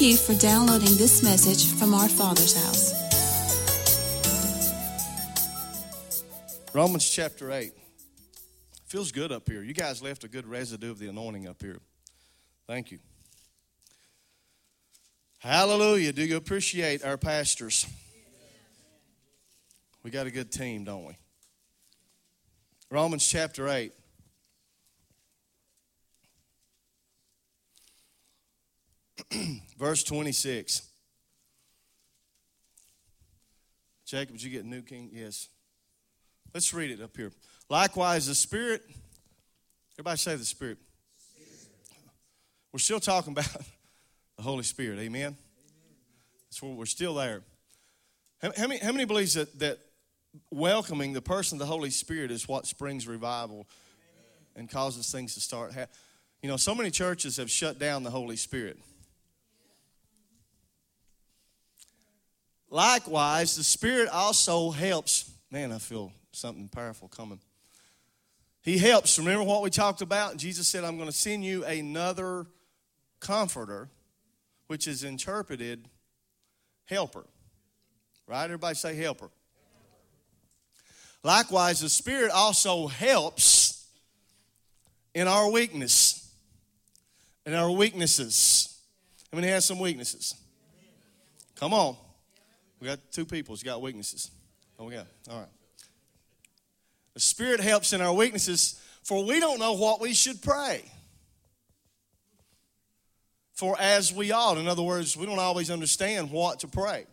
Thank you for downloading this message from our Father's house. Romans chapter 8. Feels good up here. You guys left a good residue of the anointing up here. Thank you. Hallelujah. Do you appreciate our pastors? We got a good team, don't we? Romans chapter 8. Verse 26. Jacob, did you get New King? Yes. Let's read it up here. Likewise, the Spirit, everybody say the Spirit. We're still talking about the Holy Spirit. Amen? That's where we're still there. How, how many, how many believes that, that welcoming the person of the Holy Spirit is what springs revival and causes things to start? You know, so many churches have shut down the Holy Spirit. Likewise, the Spirit also helps. Man, I feel something powerful coming. He helps. Remember what we talked about? Jesus said, I'm going to send you another comforter, which is interpreted helper. Right? Everybody say helper. Likewise, the Spirit also helps in our weakness, in our weaknesses. I mean, he has some weaknesses. Come on. We got two people who's got weaknesses. Oh, we got. All right. The Spirit helps in our weaknesses, for we don't know what we should pray. For as we ought. In other words, we don't always understand what to pray.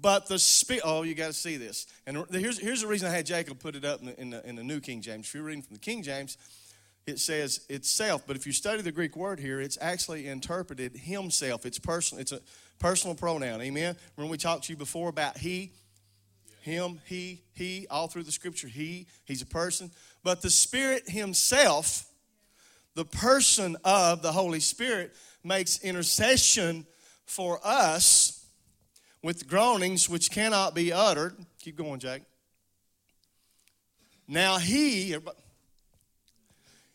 But the Spirit, oh, you got to see this. And here's, here's the reason I had Jacob put it up in the, in the, in the New King James. If you're reading from the King James, it says itself. But if you study the Greek word here, it's actually interpreted himself. It's personal. It's a personal pronoun. Amen. Remember we talked to you before about he, him, he, he, all through the scripture, he, he's a person. But the Spirit himself, the person of the Holy Spirit, makes intercession for us with groanings which cannot be uttered. Keep going, Jake. Now he,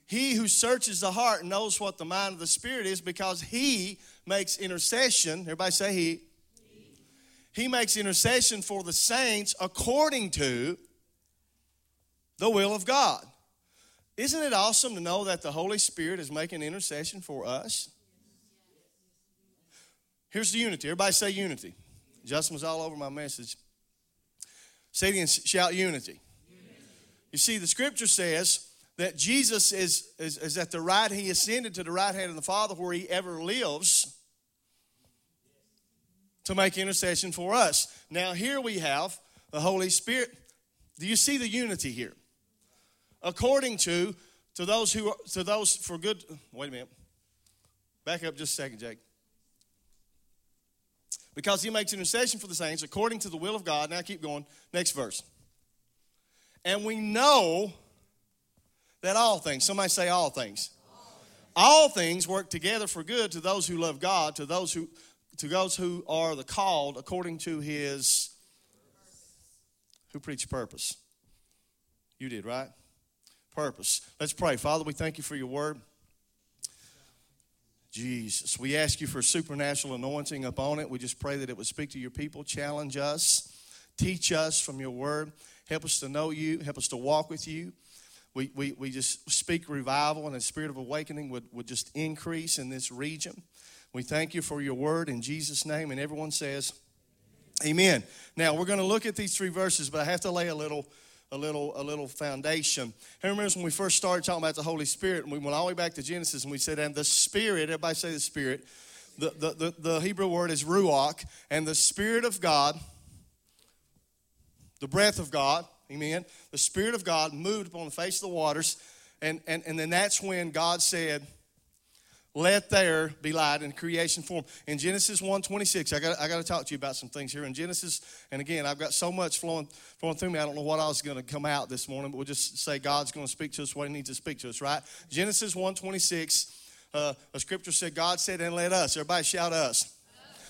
he who searches the heart knows what the mind of the Spirit is because he makes intercession. Everybody say he. He makes intercession for the saints according to the will of God. Isn't it awesome to know that the Holy Spirit is making intercession for us? Here's the unity. Everybody say unity. Justin was all over my message. Say it again, shout unity. unity. You see, the scripture says that Jesus is, is, is at the right, he ascended to the right hand of the Father where he ever lives to make intercession for us. Now, here we have the Holy Spirit. Do you see the unity here? According to to those who are, to those for good. Wait a minute. Back up just a second, Jake. Because he makes intercession for the saints according to the will of God. Now keep going. Next verse. And we know that all things, somebody say all things. All things work together for good to those who love God, to those who to those who are the called according to his who preached purpose. You did, right? Purpose. Let's pray. Father, we thank you for your word. Jesus, we ask you for supernatural anointing upon it. We just pray that it would speak to your people, challenge us, teach us from your word, help us to know you, help us to walk with you. We, we, we just speak revival and the spirit of awakening would, would just increase in this region. We thank you for your word in Jesus' name. And everyone says, Amen. Now we're going to look at these three verses, but I have to lay a little a little a little foundation. I remember when we first started talking about the Holy Spirit, and we went all the way back to Genesis, and we said, and the Spirit, everybody say the Spirit. The, the, the, the Hebrew word is ruach, and the Spirit of God, the breath of God, amen. The Spirit of God moved upon the face of the waters, and, and, and then that's when God said, let there be light in creation form in genesis 1.26 i got, I got to talk to you about some things here. In genesis and again i've got so much flowing, flowing through me i don't know what i was going to come out this morning but we'll just say god's going to speak to us what he needs to speak to us right? Genesis 1.26 uh, a scripture said god said and let us. Everybody shout us.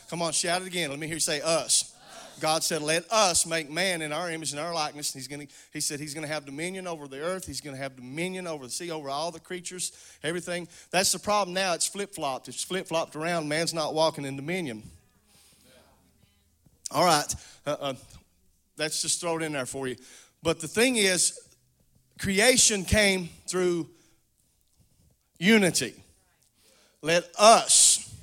Come on shout it again. Let me hear you say us God said, "Let us make man in our image and our likeness." He's going to. He said he's going to have dominion over the earth. He's going to have dominion over the sea, over all the creatures, everything. That's the problem now. It's flip flopped. It's flip flopped around. Man's not walking in dominion. All right, uh, uh, let's just throw it in there for you. But the thing is, creation came through unity. Let us.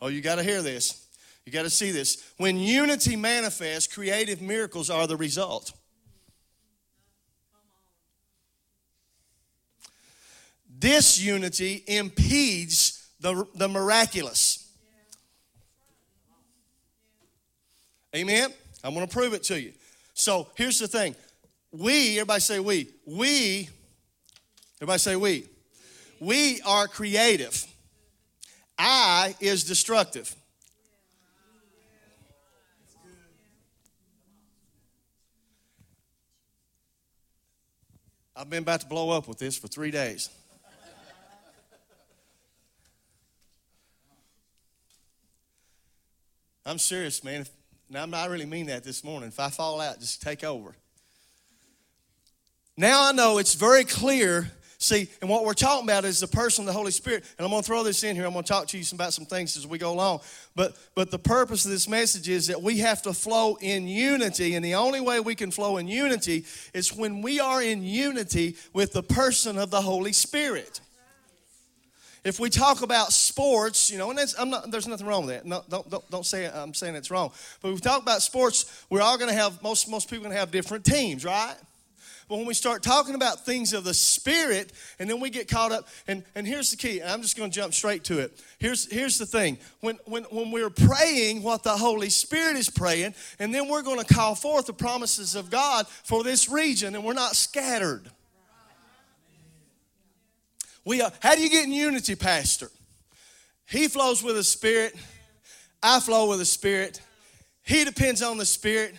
Oh, you got to hear this. You got to see this. When unity manifests, creative miracles are the result. Disunity impedes the, the miraculous. Amen? I'm going to prove it to you. So here's the thing. We, everybody say we, we, everybody say we. We are creative. I is destructive. I've been about to blow up with this for three days. I'm serious, man. If, now, I really mean that this morning. If I fall out, just take over. Now I know it's very clear. See, and what we're talking about is the person of the Holy Spirit. And I'm going to throw this in here. I'm going to talk to you about some things as we go along. But but the purpose of this message is that we have to flow in unity, and the only way we can flow in unity is when we are in unity with the person of the Holy Spirit if we talk about sports, you know, and not, there's nothing wrong with that. No, don't, don't, don't say I'm saying it's wrong. But if we talk about sports, we're all going to have, most, most people going to have different teams, right? But when we start talking about things of the Spirit, and then we get caught up, and, and here's the key, I'm just going to jump straight to it. Here's, here's the thing when, when, when we're praying what the Holy Spirit is praying, and then we're going to call forth the promises of God for this region, and we're not scattered. We are, how do you get in unity, Pastor? He flows with the Spirit. I flow with the Spirit. He depends on the Spirit.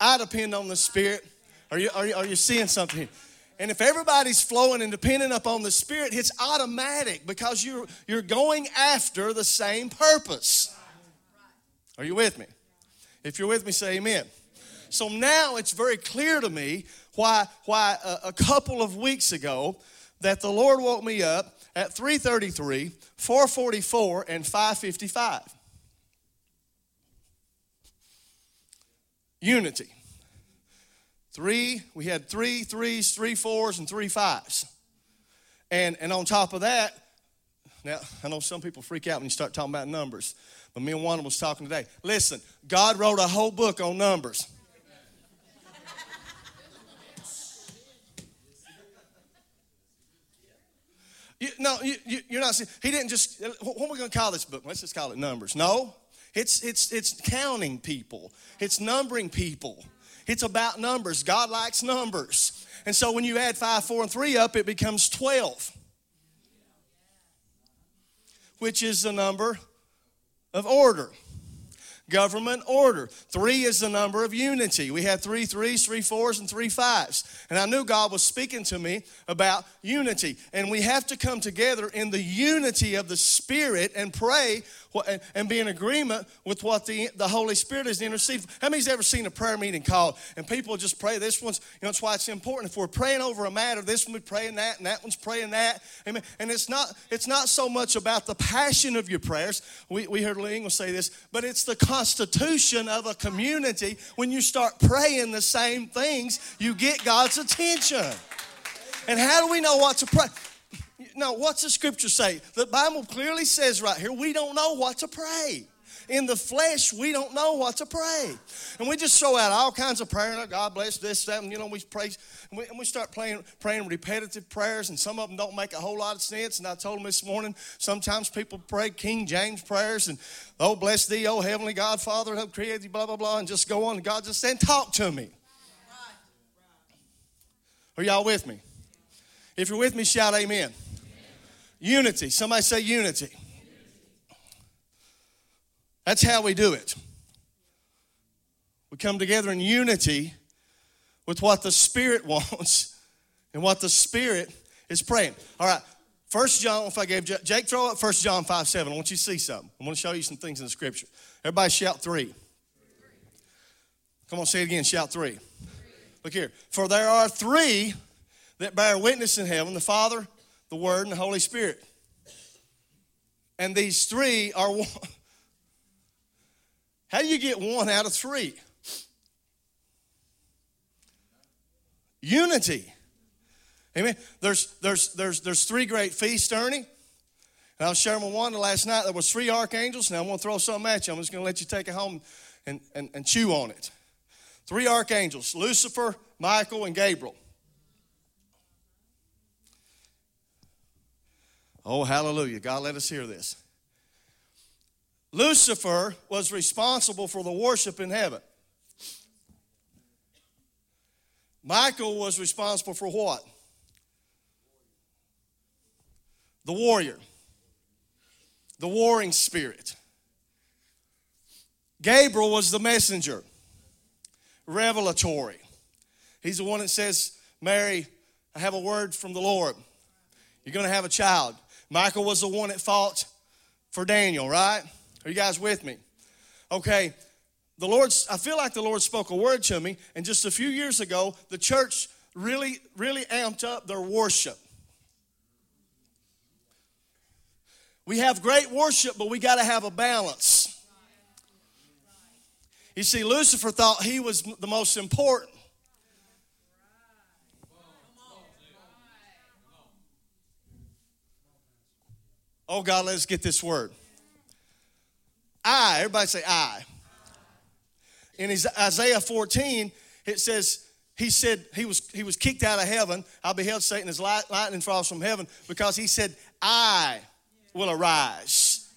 I depend on the Spirit. Are you, are you, are you seeing something? And if everybody's flowing and depending upon the Spirit, it's automatic because you're, you're going after the same purpose. Are you with me? If you're with me, say amen. So now it's very clear to me why, why a, a couple of weeks ago that the Lord woke me up at 333, 444, and 555. Unity. Three, we had three threes, three fours, and three fives. And, and on top of that, now I know some people freak out when you start talking about numbers, but me and Wanda was talking today. Listen, God wrote a whole book on numbers. You, no, you, you, are not he didn't just, what are we going to call this book? Let's just call it Numbers. No, it's, it's, it's counting people, it's numbering people. It's about numbers. God likes numbers. And so when you add 5, 4, and 3 up, it becomes 12, which is the number of order government order. Three is the number of unity. We had three threes, three fours, and three fives. And I knew God was speaking to me about unity. And we have to come together in the unity of the Spirit and pray and be in agreement with what the, the Holy Spirit is interceding. How many's ever seen a prayer meeting called and people just pray? This one's, you know, that's why it's important. If we're praying over a matter, this one we praying that, and that one's praying that. Amen. And it's not, it's not so much about the passion of your prayers. We, we heard Lee say this, but it's the constitution of a community. When you start praying the same things, you get God's attention. And how do we know what to pray? No, what's the scripture say? The Bible clearly says right here, we don't know what to pray. In the flesh, we don't know what to pray. And we just throw out all kinds of prayer. God bless this, that, and you know, we pray. And we, and we start playing, praying repetitive prayers, and some of them don't make a whole lot of sense. And I told them this morning, sometimes people pray King James prayers, and oh, bless thee, oh, heavenly God, Father, who created thee, blah, blah, blah, and just go on. And God just said, talk to me. Are y'all with me? If you're with me, shout amen. Unity. Somebody say unity. That's how we do it. We come together in unity with what the Spirit wants and what the Spirit is praying. All right. First John, if I gave Jake, throw up First John 5 7. I want you to see something. I want to show you some things in the scripture. Everybody shout three. Come on, say it again. Shout three. Look here. For there are three that bear witness in heaven the Father, the Word, and the Holy Spirit. And these three are one. How do you get one out of three? Unity. Amen. There's, there's, there's, there's three great feasts, Ernie. And I was sharing with Wanda last night. There was three archangels. Now I'm going to throw something at you. I'm just going to let you take it home and, and, and chew on it. Three archangels Lucifer, Michael, and Gabriel. Oh, hallelujah. God, let us hear this. Lucifer was responsible for the worship in heaven. Michael was responsible for what? The warrior, the warring spirit. Gabriel was the messenger, revelatory. He's the one that says, Mary, I have a word from the Lord. You're going to have a child. Michael was the one that fought for Daniel, right? Are you guys with me? Okay, the Lord, I feel like the Lord spoke a word to me, and just a few years ago, the church really, really amped up their worship. We have great worship, but we got to have a balance. You see, Lucifer thought he was the most important. Oh, God, let's get this word. I, everybody say I. In Isaiah 14, it says, he said he was, he was kicked out of heaven. I beheld Satan as light, lightning falls from heaven because he said, I will arise.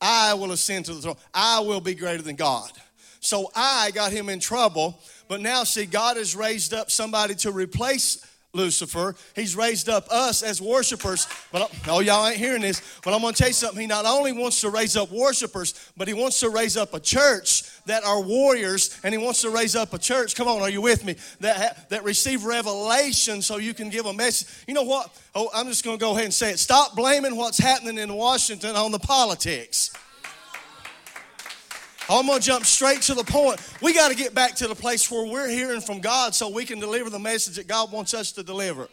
I will ascend to the throne. I will be greater than God. So I got him in trouble. But now, see, God has raised up somebody to replace Lucifer. He's raised up us as worshipers. But oh, y'all ain't hearing this. But I'm going to tell you something. He not only wants to raise up worshipers, but he wants to raise up a church that are warriors, and he wants to raise up a church. Come on, are you with me? That that receive revelation, so you can give a message. You know what? Oh, I'm just going to go ahead and say it. Stop blaming what's happening in Washington on the politics. I'm going to jump straight to the point. We got to get back to the place where we're hearing from God so we can deliver the message that God wants us to deliver.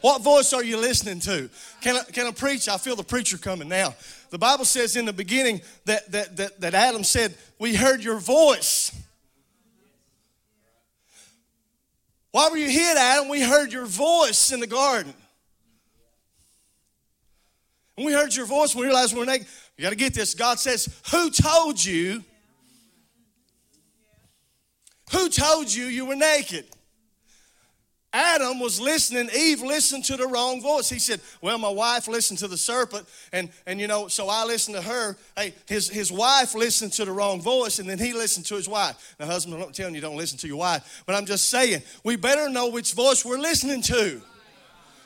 What voice are you listening to? Can I, can I preach? I feel the preacher coming now. The Bible says in the beginning that, that, that, that Adam said, We heard your voice. Why were you here, Adam? We heard your voice in the garden. And we heard your voice, we realized we're naked. You got to get this. God says, Who told you who told you you were naked? Adam was listening. Eve listened to the wrong voice. He said, Well, my wife listened to the serpent, and, and you know, so I listened to her. Hey, his, his wife listened to the wrong voice, and then he listened to his wife. Now, husband, I'm telling you don't listen to your wife, but I'm just saying, we better know which voice we're listening to.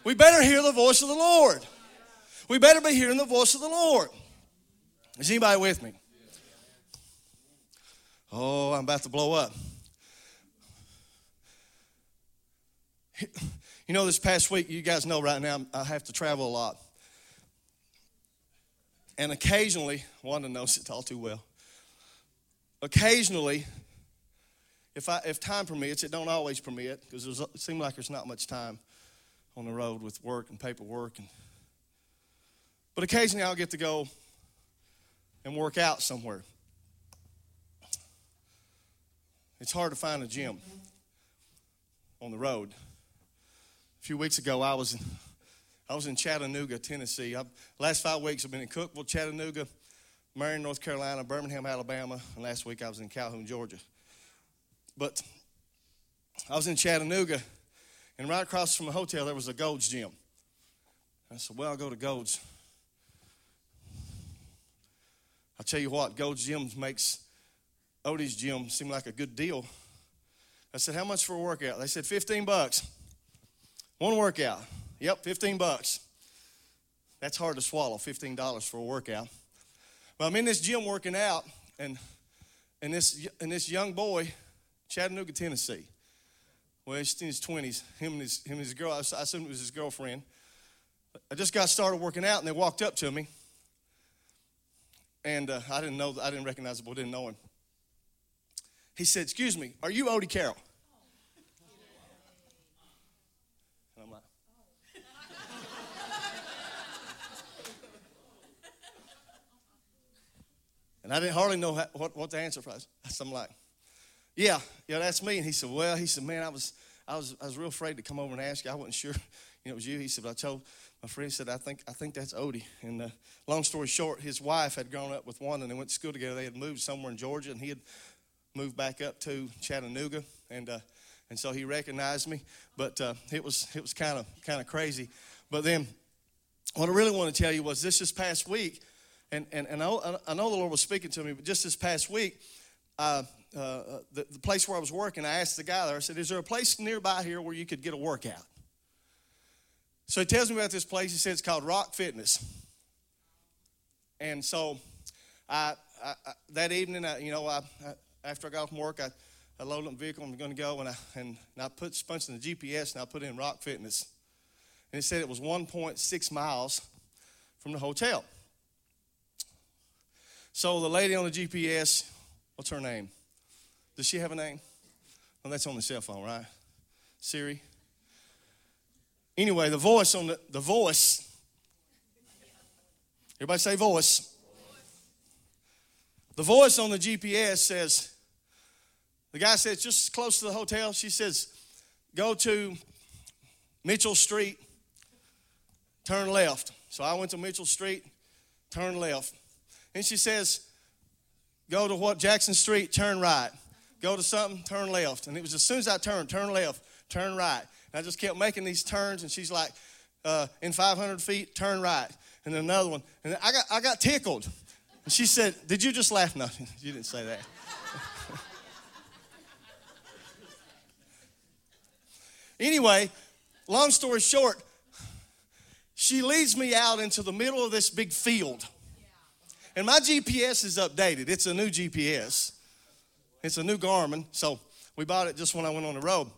We better hear the voice of the Lord. We better be hearing the voice of the Lord. Is anybody with me? Oh, I'm about to blow up. You know, this past week, you guys know right now, I have to travel a lot. And occasionally, Wanda knows it all too well. Occasionally, if, I, if time permits, it don't always permit because it seems like there's not much time on the road with work and paperwork. And, but occasionally I'll get to go and work out somewhere. It's hard to find a gym on the road few weeks ago, I was in, I was in Chattanooga, Tennessee. I've, last five weeks, I've been in Cookeville, Chattanooga, Marion, North Carolina, Birmingham, Alabama, and last week I was in Calhoun, Georgia. But I was in Chattanooga, and right across from the hotel there was a Gold's Gym. I said, "Well, I'll go to Gold's." I'll tell you what, Gold's Gym makes Odie's Gym seem like a good deal. I said, "How much for a workout?" They said, 15 bucks." One workout. Yep, 15 bucks. That's hard to swallow, $15 for a workout. But I'm in this gym working out, and, and, this, and this young boy, Chattanooga, Tennessee, well, he's in his 20s, him and his, him and his girl, I assume it was his girlfriend. I just got started working out, and they walked up to me. And uh, I didn't know, I didn't recognize the boy, didn't know him. He said, Excuse me, are you Odie Carroll? And I didn't hardly know how, what, what the answer was. So I'm like, yeah, yeah, that's me. And he said, well, he said, man, I was, I was, I was real afraid to come over and ask you. I wasn't sure, you know, it was you. He said, but I told my friend, said, I think, I think that's Odie. And uh, long story short, his wife had grown up with Wanda and they went to school together. They had moved somewhere in Georgia and he had moved back up to Chattanooga. And, uh, and so he recognized me, but uh, it was, it was kind of, kind of crazy. But then what I really want to tell you was this this past week, and, and, and I, I know the Lord was speaking to me, but just this past week, uh, uh, the, the place where I was working, I asked the guy there, I said, Is there a place nearby here where you could get a workout? So he tells me about this place. He said it's called Rock Fitness. And so I, I, I that evening, I, you know, I, after I got off from work, I, I loaded up the vehicle. I'm going to go, and I, and I put punched in the GPS, and I put in Rock Fitness. And it said it was 1.6 miles from the hotel. So the lady on the GPS, what's her name? Does she have a name? Well, that's on the cell phone, right? Siri. Anyway, the voice on the, the voice. Everybody say voice. The voice on the GPS says, the guy says, just close to the hotel. She says, go to Mitchell Street, turn left. So I went to Mitchell Street, turn left. And she says, Go to what? Jackson Street, turn right. Go to something, turn left. And it was as soon as I turned, turn left, turn right. And I just kept making these turns, and she's like, uh, in 500 feet, turn right. And then another one. And I got, I got tickled. And she said, Did you just laugh? No, you didn't say that. anyway, long story short, she leads me out into the middle of this big field. And my GPS is updated. It's a new GPS. It's a new Garmin. So we bought it just when I went on the road.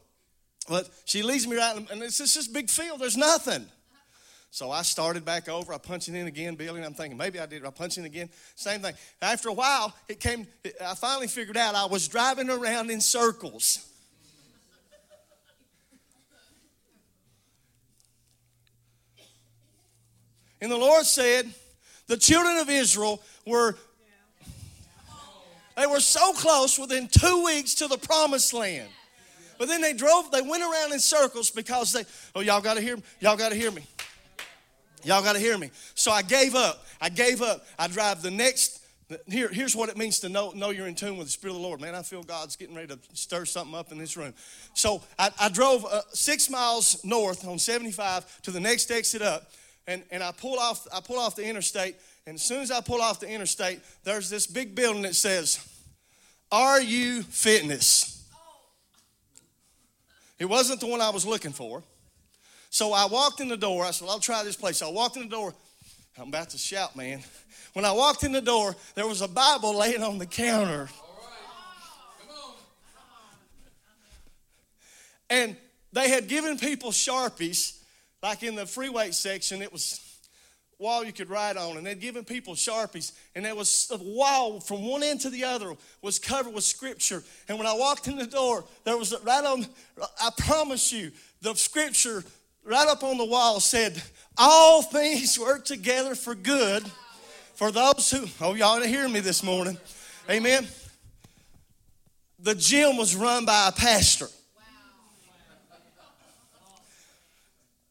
But she leads me right, and it's just this big field. There's nothing. So I started back over. I punched it in again, Billy. I'm thinking maybe I did. I punched it again. Same thing. After a while, it came. I finally figured out I was driving around in circles. And the Lord said, the children of Israel were they were so close within two weeks to the promised land. But then they drove, they went around in circles because they, oh, y'all gotta hear me. Y'all gotta hear me. Y'all gotta hear me. So I gave up. I gave up. I drive the next. Here, here's what it means to know, know you're in tune with the Spirit of the Lord. Man, I feel God's getting ready to stir something up in this room. So I, I drove uh, six miles north on 75 to the next exit up and, and I pull off I pull off the interstate, and as soon as I pull off the interstate, there's this big building that says, Are you fitness? It wasn't the one I was looking for. So I walked in the door. I said, I'll try this place. So I walked in the door. I'm about to shout, man. When I walked in the door, there was a Bible laying on the counter. And they had given people Sharpies like in the free section, it was wall you could write on, and they'd given people sharpies, and there was a wall from one end to the other was covered with scripture. And when I walked in the door, there was right on. I promise you, the scripture right up on the wall said, "All things work together for good for those who." Oh, y'all to hear me this morning, Amen. The gym was run by a pastor.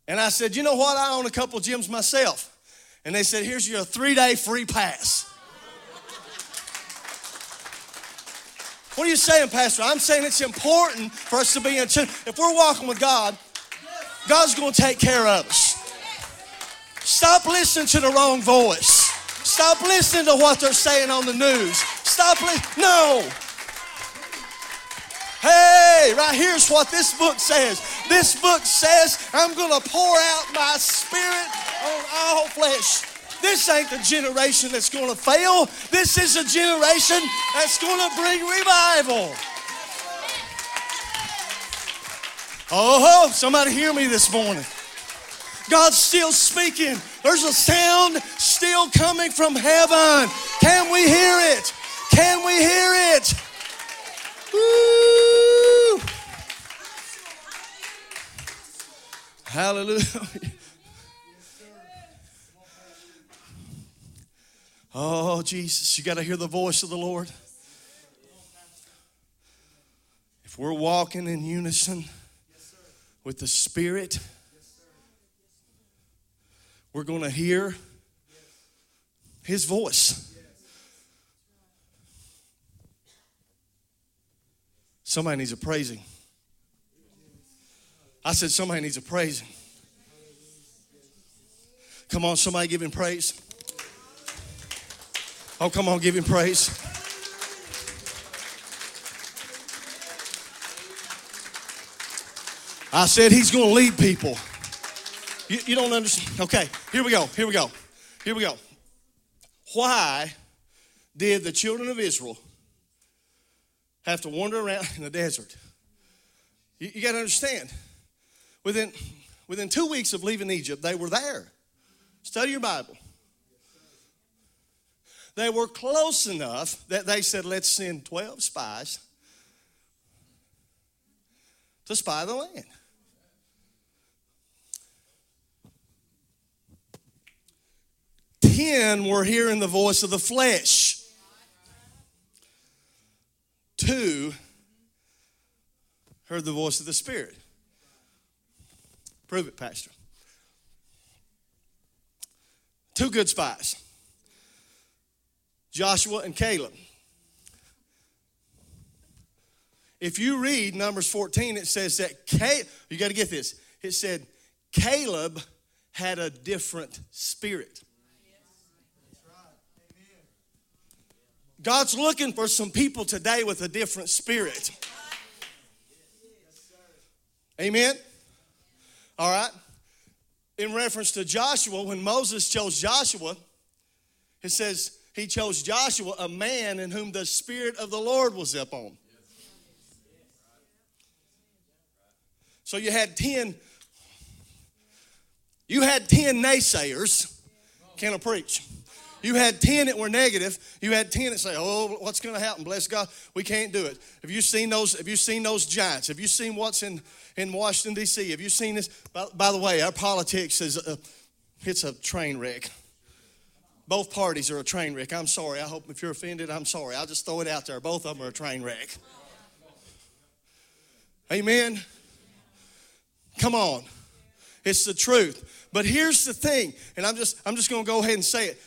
And I said, You know what? I own a couple gyms myself. And they said, Here's your three day free pass. What are you saying, Pastor? I'm saying it's important for us to be in tune. If we're walking with God, God's going to take care of us. Stop listening to the wrong voice. Stop listening to what they're saying on the news. Stop listening. No. Hey, right here's what this book says. This book says, I'm going to pour out my spirit on all flesh. This ain't the generation that's going to fail. This is a generation that's going to bring revival. Oh, somebody hear me this morning. God's still speaking. There's a sound still coming from heaven. Can we hear it? Can we hear it? Hallelujah. Oh, Jesus, you got to hear the voice of the Lord. If we're walking in unison with the Spirit, we're going to hear His voice. Somebody needs a praising. I said, somebody needs a praising. Come on, somebody give him praise. Oh, come on, give him praise. I said he's going to lead people. You, you, don't understand. Okay, here we go. Here we go. Here we go. Why did the children of Israel have to wander around in the desert? You, you got to understand. Within, within two weeks of leaving Egypt, they were there. Study your Bible. They were close enough that they said, let's send 12 spies to spy the land. Ten were hearing the voice of the flesh. Two heard the voice of the Spirit. Prove it, Pastor. Two good spies. Joshua and Caleb. If you read Numbers 14, it says that Caleb, you got to get this. It said Caleb had a different spirit. God's looking for some people today with a different spirit. Amen? All right? In reference to Joshua, when Moses chose Joshua, it says, he chose Joshua, a man in whom the Spirit of the Lord was upon. So you had 10, you had 10 naysayers. Can I preach? You had 10 that were negative. You had 10 that say, oh, what's going to happen? Bless God. We can't do it. Have you seen those, have you seen those giants? Have you seen what's in, in Washington, D.C.? Have you seen this? By, by the way, our politics is, a, it's a train wreck. Both parties are a train wreck. I'm sorry. I hope if you're offended, I'm sorry. I'll just throw it out there. Both of them are a train wreck. Amen. Come on. It's the truth. But here's the thing, and I'm just I'm just going to go ahead and say it.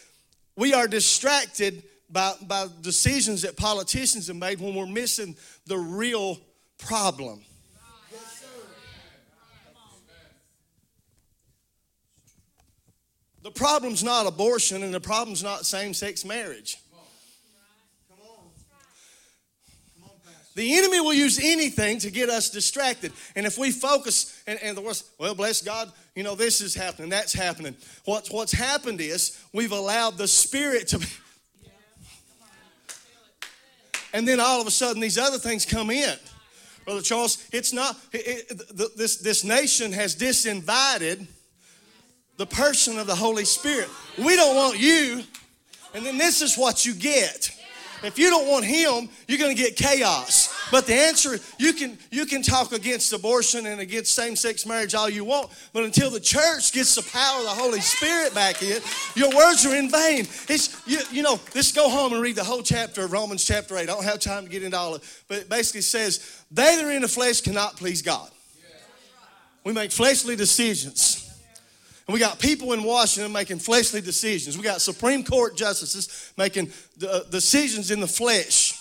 We are distracted by, by decisions that politicians have made when we're missing the real problem. The problem's not abortion and the problem's not same sex marriage. The enemy will use anything to get us distracted. And if we focus, and, and the worst, well, bless God, you know, this is happening, that's happening. What's, what's happened is we've allowed the Spirit to. be And then all of a sudden, these other things come in. Brother Charles, it's not, it, it, this, this nation has disinvited the person of the Holy Spirit. We don't want you, and then this is what you get. If you don't want him, you're going to get chaos. But the answer, you can you can talk against abortion and against same-sex marriage all you want, but until the church gets the power of the Holy Spirit back in, your words are in vain. It's you, you know, let's go home and read the whole chapter of Romans chapter 8. I don't have time to get into all of it, but it basically says, they that are in the flesh cannot please God. We make fleshly decisions. And we got people in Washington making fleshly decisions. We got Supreme Court justices making uh, decisions in the flesh.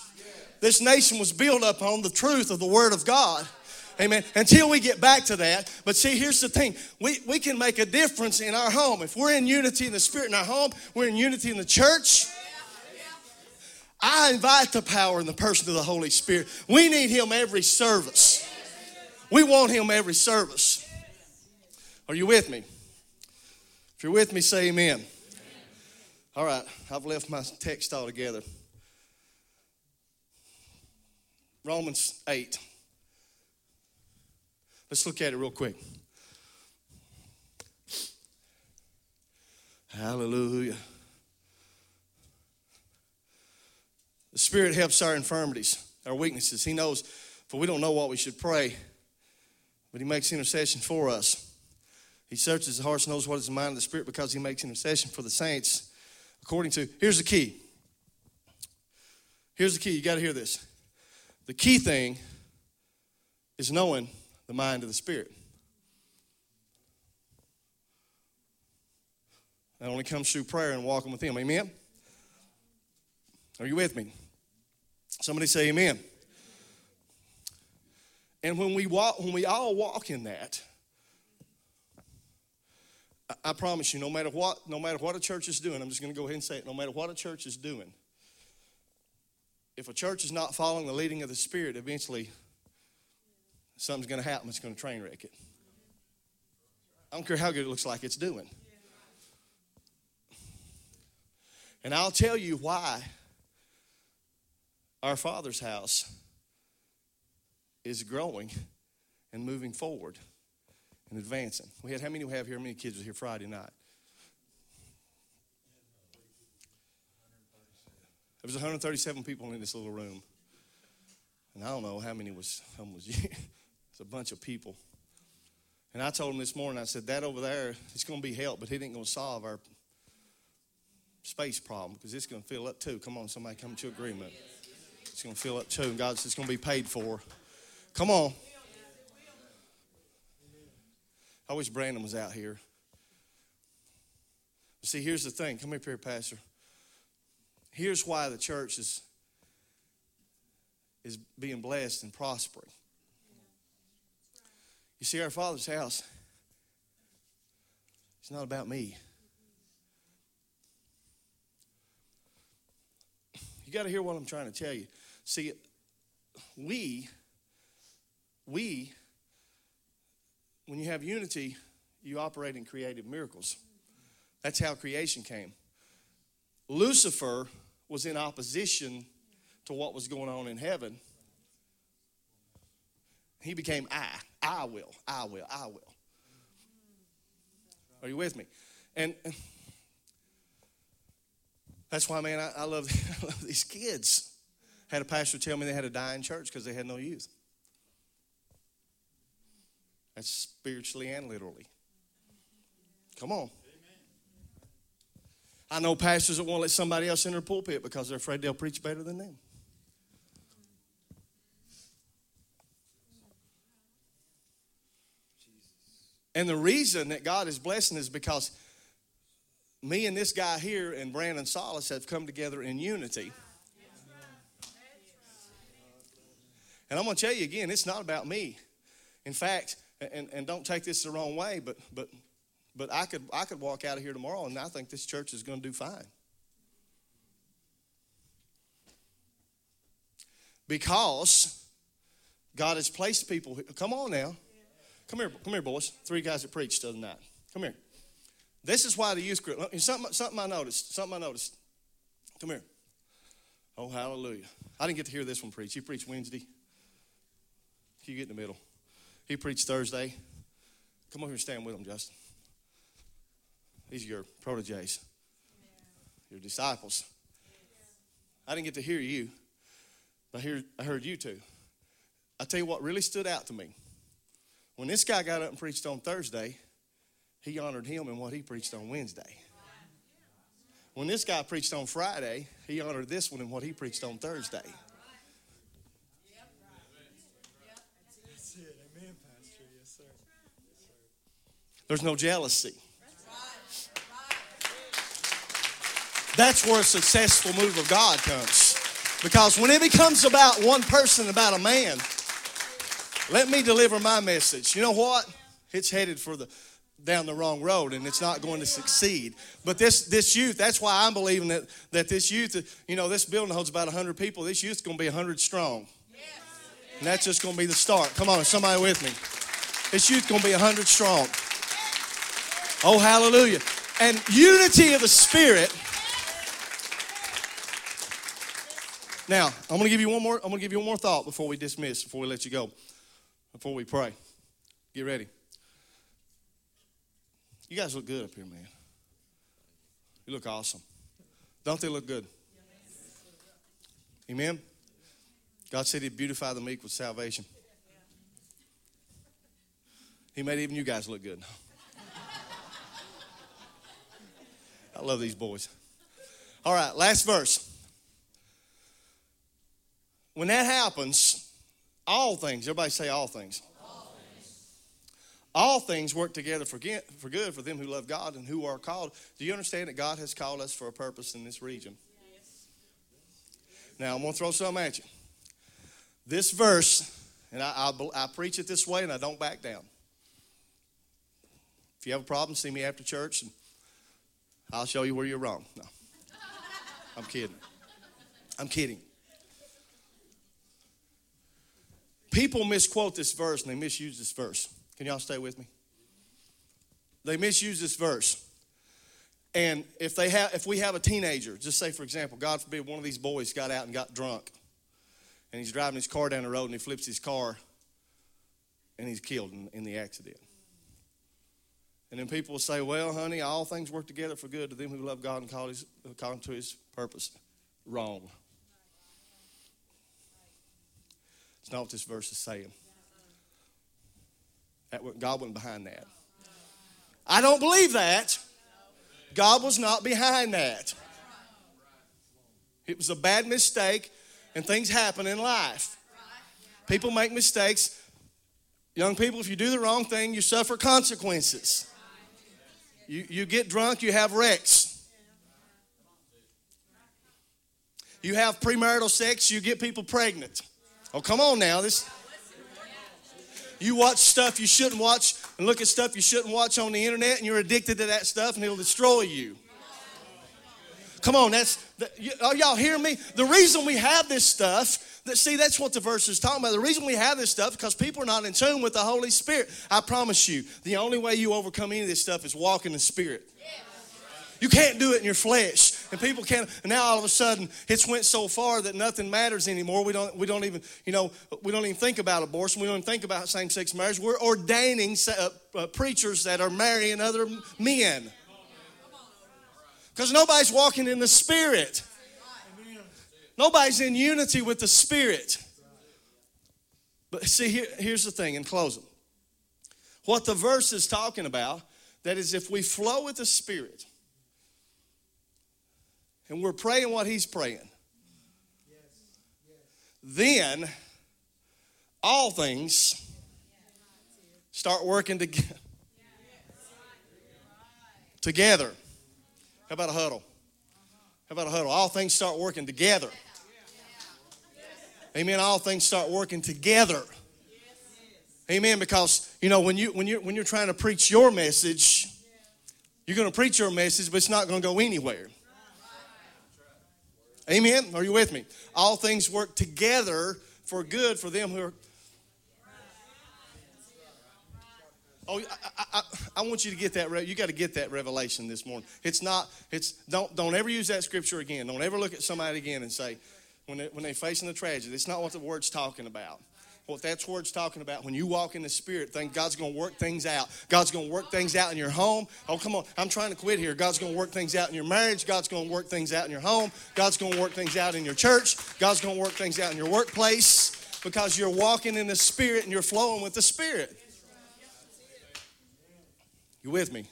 This nation was built up on the truth of the Word of God. Amen. Until we get back to that. But see, here's the thing we, we can make a difference in our home. If we're in unity in the Spirit in our home, we're in unity in the church. I invite the power and the person of the Holy Spirit. We need Him every service. We want Him every service. Are you with me? If you're with me, say amen. amen. All right, I've left my text all together. Romans 8. Let's look at it real quick. Hallelujah. The Spirit helps our infirmities, our weaknesses. He knows, for we don't know what we should pray, but He makes intercession for us He searches the hearts, knows what is the mind of the Spirit because he makes intercession for the saints according to. Here's the key. Here's the key. You got to hear this. The key thing is knowing the mind of the Spirit. That only comes through prayer and walking with Him. Amen? Are you with me? Somebody say amen. And when we walk, when we all walk in that, I promise you, no matter what, no matter what a church is doing, I'm just going to go ahead and say it. No matter what a church is doing, if a church is not following the leading of the Spirit, eventually something's going to happen. It's going to train wreck it. I don't care how good it looks like it's doing. And I'll tell you why our Father's house is growing and moving forward and advancing. We had how many we have here? How many kids were here Friday night? There was 137 people in this little room, and I don't know how many was. How many was it's a bunch of people. And I told him this morning. I said that over there, it's going to be help, but it ain't going to solve our space problem because it's going to fill up too. Come on, somebody come to agreement. It's going to fill up too, and God says it's going to be paid for. Come on. I wish Brandon was out here. See, here's the thing. Come up here, Pastor. Here's why the church is, is being blessed and prospering. You see, our Father's house, it's not about me. You got to hear what I'm trying to tell you. See, we, we when you have unity, you operate in creative miracles. That's how creation came. Lucifer was in opposition to what was going on in heaven. He became I. I will, I will, I will. Are you with me? And that's why, man, I, I, love, I love these kids. Had a pastor tell me they had to die in church because they had no youth. That's spiritually and literally. Come on. I know pastors that won't let somebody else in their pulpit because they're afraid they'll preach better than them. And the reason that God is blessing is because me and this guy here and Brandon Solace have come together in unity. And I'm going to tell you again, it's not about me. In fact, and, and don't take this the wrong way, but but but I could I could walk out of here tomorrow and I think this church is going to do fine. Because God has placed people. Come on now. Come here, come here, boys. Three guys that preached the other night. Come here. This is why the youth group. Something, something I noticed. Something I noticed. Come here. Oh, hallelujah. I didn't get to hear this one preach. He preached Wednesday. You get in the middle. He preached Thursday. Come over here and stand with him, Justin. These are your proteges, your disciples. I didn't get to hear you, but I I heard you too. I tell you what really stood out to me. When this guy got up and preached on Thursday, he honored him in what he preached on Wednesday. When this guy preached on Friday, he honored this one in what he preached on Thursday. There's no jealousy. That's where a successful move of God comes. Because when it becomes about one person, about a man, let me deliver my message. You know what? It's headed for the down the wrong road and it's not going to succeed. But this this youth, that's why I'm believing that that this youth, you know, this building holds about 100 people. This youth's going to be 100 strong. And that's just going to be the start. Come on, somebody with me. This youth is going to be 100 strong. Oh, hallelujah. And unity of the Spirit. Now, I'm going to give you one more. I'm going to give you one more thought before we dismiss, before we let you go, before we pray. Get ready. You guys look good up here, man. You look awesome. Don't they look good? Amen. God said He'd beautify the meek with salvation. He made even you guys look good. I love these boys. All right, last verse. When that happens, all things, everybody say all things. All things work together for good, for them who love God and who are called. Do you understand that God has called us for a purpose in this region? Now, I'm going to throw something at you. This verse, and I, I, I preach it this way and I don't back down. If you have a problem, see me after church and I'll show you where you're wrong. No, I'm kidding. I'm kidding. People misquote this verse and they misuse this verse. Can y'all stay with me? They misuse this verse. And if they have if we have a teenager, just say for example, God forbid one of these boys got out and got drunk and he's driving his car down the road and he flips his car and he's killed in, in the accident. And then people will say, well, honey, all things work together for good to them who love God and call, his, him to his purpose. Wrong. It's not what this verse is saying. That, God wasn't behind that. I don't believe that. God was not behind that. It was a bad mistake, and things happen in life. People make mistakes. Young people, if you do the wrong thing, you suffer consequences. You, you get drunk, you have wrecks. You have premarital sex, you get people pregnant. Oh, come on now. This you watch stuff you shouldn't watch and look at stuff you shouldn't watch on the internet and you're addicted to that stuff and it'll destroy you. Come on, that's are oh, y'all hear me? The reason we have this stuff, see, that's what the verse is talking about. The reason we have this stuff because people are not in tune with the Holy Spirit. I promise you, the only way you overcome any of this stuff is walk in the Spirit. You can't do it in your flesh. And people can't and now all of a sudden it's went so far that nothing matters anymore. We don't we don't even, you know, we don't even think about abortion. We don't even think about same-sex marriage. We're ordaining uh, uh, preachers that are marrying other men. Because nobody's walking in the spirit. Nobody's in unity with the spirit. But see, here, here's the thing in closing. What the verse is talking about, that is, if we flow with the Spirit, and we're praying what He's praying, then all things start working together. Together. How about a huddle? How about a huddle? All things start working together. Amen. All things start working together. Amen. Because you know when you when you when you're trying to preach your message, you're going to preach your message, but it's not going to go anywhere. Amen. Are you with me? All things work together for good for them who are. Oh, I, I, I want you to get that. You got to get that revelation this morning. It's not. It's don't don't ever use that scripture again. Don't ever look at somebody again and say, when they, when they're facing a tragedy, it's not what the word's talking about what that's word's talking about. When you walk in the Spirit, think God's going to work things out. God's going to work things out in your home. Oh, come on. I'm trying to quit here. God's going to work things out in your marriage. God's going to work things out in your home. God's going to work things out in your church. God's going to work things out in your workplace because you're walking in the Spirit and you're flowing with the Spirit. You with me?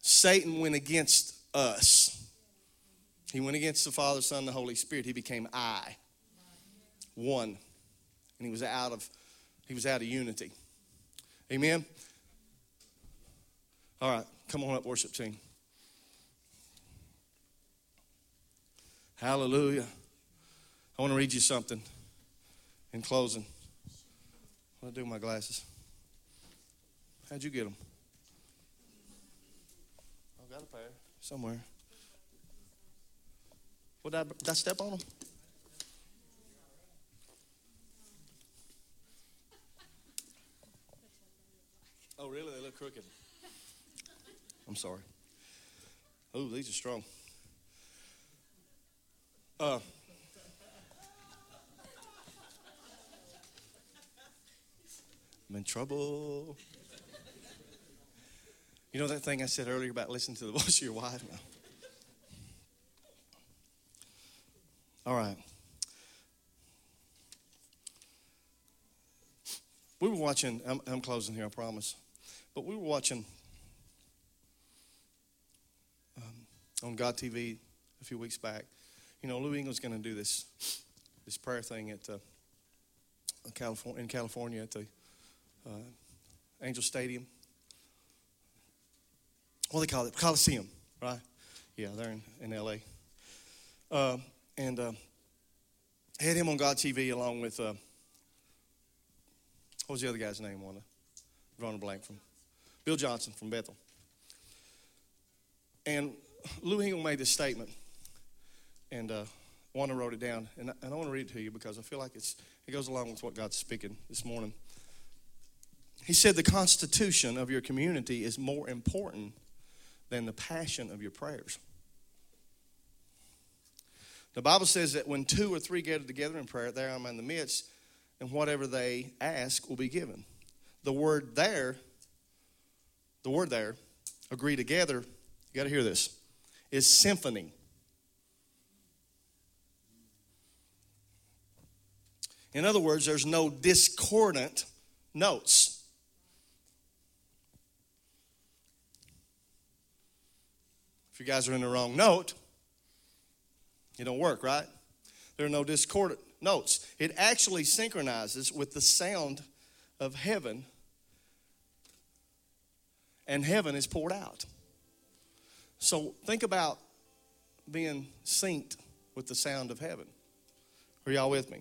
Satan went against us. He went against the Father, Son, and the Holy Spirit. He became I. One and he was out of he was out of unity. Amen. All right, come on up, worship team. Hallelujah. I want to read you something in closing. What do I do with my glasses? How'd you get them? I've got a pair somewhere. What did I, did I step on them? Oh, really? They look crooked. I'm sorry. Oh, these are strong. Uh, I'm in trouble. You know that thing I said earlier about listening to the voice of your wife? No. All right. We were watching, I'm, I'm closing here, I promise. But we were watching. Uh, on God TV a few weeks back. You know, Lou Engle's going to do this this prayer thing at uh, California in California at the uh, Angel Stadium. What do they call it? Coliseum, right? Yeah, they're in, in L.A. Uh, and uh, had him on God TV along with uh, what was the other guy's name? On the drawing a blank from Bill Johnson from Bethel. And Lou Engle made this statement, and uh, Wanda wrote it down, and I, and I want to read it to you because I feel like it's it goes along with what God's speaking this morning. He said, The constitution of your community is more important than the passion of your prayers. The Bible says that when two or three gather together in prayer, there I'm in the midst, and whatever they ask will be given. The word there, the word there, agree together, you got to hear this, is symphony. In other words, there's no discordant notes. If you guys are in the wrong note, it don't work, right? There are no discordant notes. It actually synchronizes with the sound of heaven, and heaven is poured out. So think about being synced with the sound of heaven. Are y'all with me?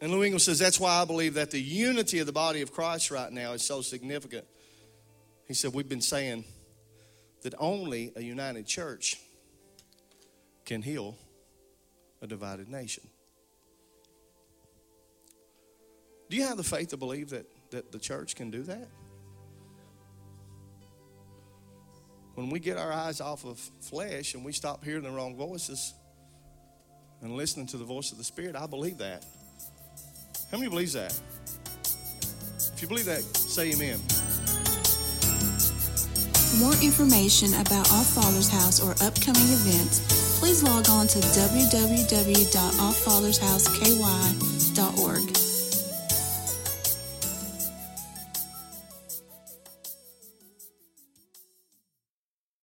And Lou Engle says that's why I believe that the unity of the body of Christ right now is so significant. He said, We've been saying that only a united church can heal a divided nation. Do you have the faith to believe that, that the church can do that? When we get our eyes off of flesh and we stop hearing the wrong voices and listening to the voice of the Spirit, I believe that. How many believes that? If you believe that, say amen. More information about Our Father's House or upcoming events, please log on to www.ourfathersHouseKY.org.